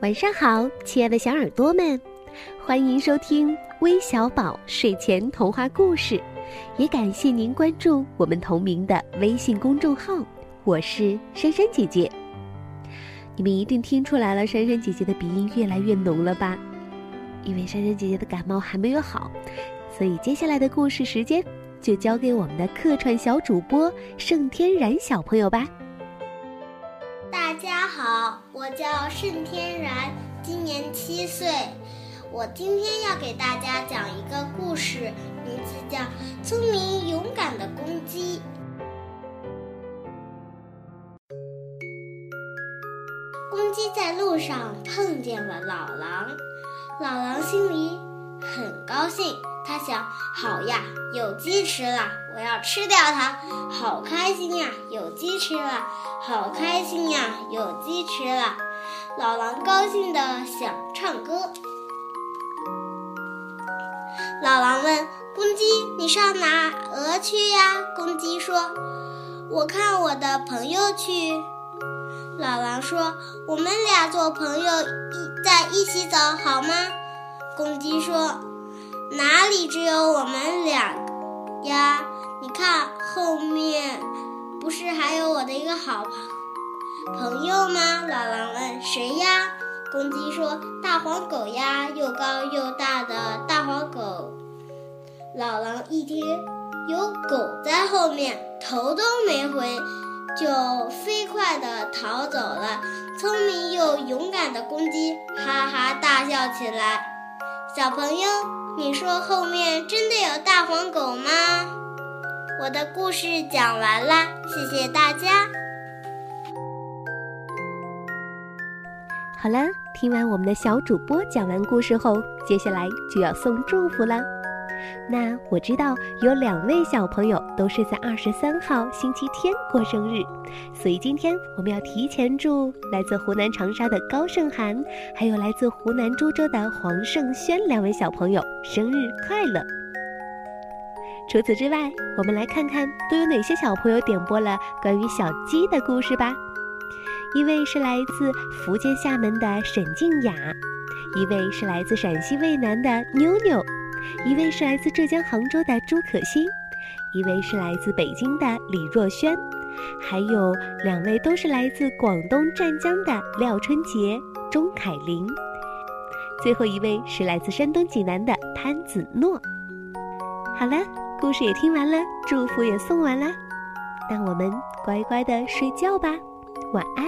晚上好，亲爱的小耳朵们，欢迎收听微小宝睡前童话故事，也感谢您关注我们同名的微信公众号。我是珊珊姐姐。你们一定听出来了，珊珊姐姐的鼻音越来越浓了吧？因为珊珊姐姐的感冒还没有好，所以接下来的故事时间就交给我们的客串小主播盛天然小朋友吧。大家好，我叫盛天然，今年七岁。我今天要给大家讲一个故事，名字叫《聪明勇敢的公鸡》。公鸡在路上碰见了老狼，老狼心里很高兴。他想：好呀，有鸡吃了，我要吃掉它，好开心呀！有鸡吃了，好开心呀！有鸡吃了。老狼高兴的想唱歌。老狼问公鸡：“你上哪儿去呀？”公鸡说：“我看我的朋友去。”老狼说：“我们俩做朋友，一在一起走好吗？”公鸡说。哪里只有我们俩呀？你看后面，不是还有我的一个好朋友吗？老狼问：“谁呀？”公鸡说：“大黄狗呀，又高又大的大黄狗。”老狼一听有狗在后面，头都没回，就飞快地逃走了。聪明又勇敢的公鸡哈哈大笑起来。小朋友。你说后面真的有大黄狗吗？我的故事讲完啦，谢谢大家。好啦，听完我们的小主播讲完故事后，接下来就要送祝福了。那我知道有两位小朋友都是在二十三号星期天过生日，所以今天我们要提前祝来自湖南长沙的高胜涵，还有来自湖南株洲的黄胜轩两位小朋友生日快乐。除此之外，我们来看看都有哪些小朋友点播了关于小鸡的故事吧。一位是来自福建厦门的沈静雅，一位是来自陕西渭南的妞妞。一位是来自浙江杭州的朱可欣，一位是来自北京的李若萱，还有两位都是来自广东湛江的廖春杰、钟凯琳，最后一位是来自山东济南的潘子诺。好了，故事也听完了，祝福也送完了，那我们乖乖的睡觉吧，晚安。